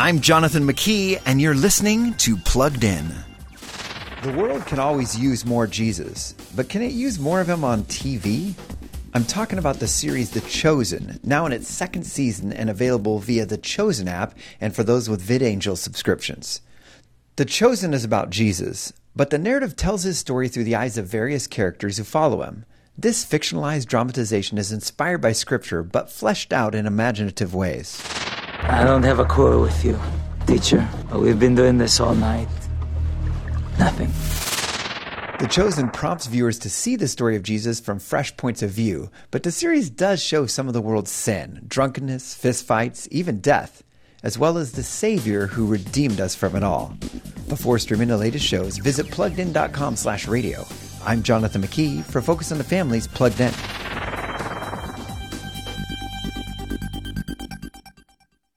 I'm Jonathan McKee, and you're listening to Plugged In. The world can always use more Jesus, but can it use more of him on TV? I'm talking about the series The Chosen, now in its second season and available via the Chosen app and for those with VidAngel subscriptions. The Chosen is about Jesus, but the narrative tells his story through the eyes of various characters who follow him. This fictionalized dramatization is inspired by scripture but fleshed out in imaginative ways. I don't have a quarrel with you, teacher, but we've been doing this all night. Nothing. The Chosen prompts viewers to see the story of Jesus from fresh points of view, but the series does show some of the world's sin, drunkenness, fistfights, even death, as well as the Savior who redeemed us from it all. Before streaming the latest shows, visit pluggedin.com slash radio. I'm Jonathan McKee for Focus on the Family's Plugged In.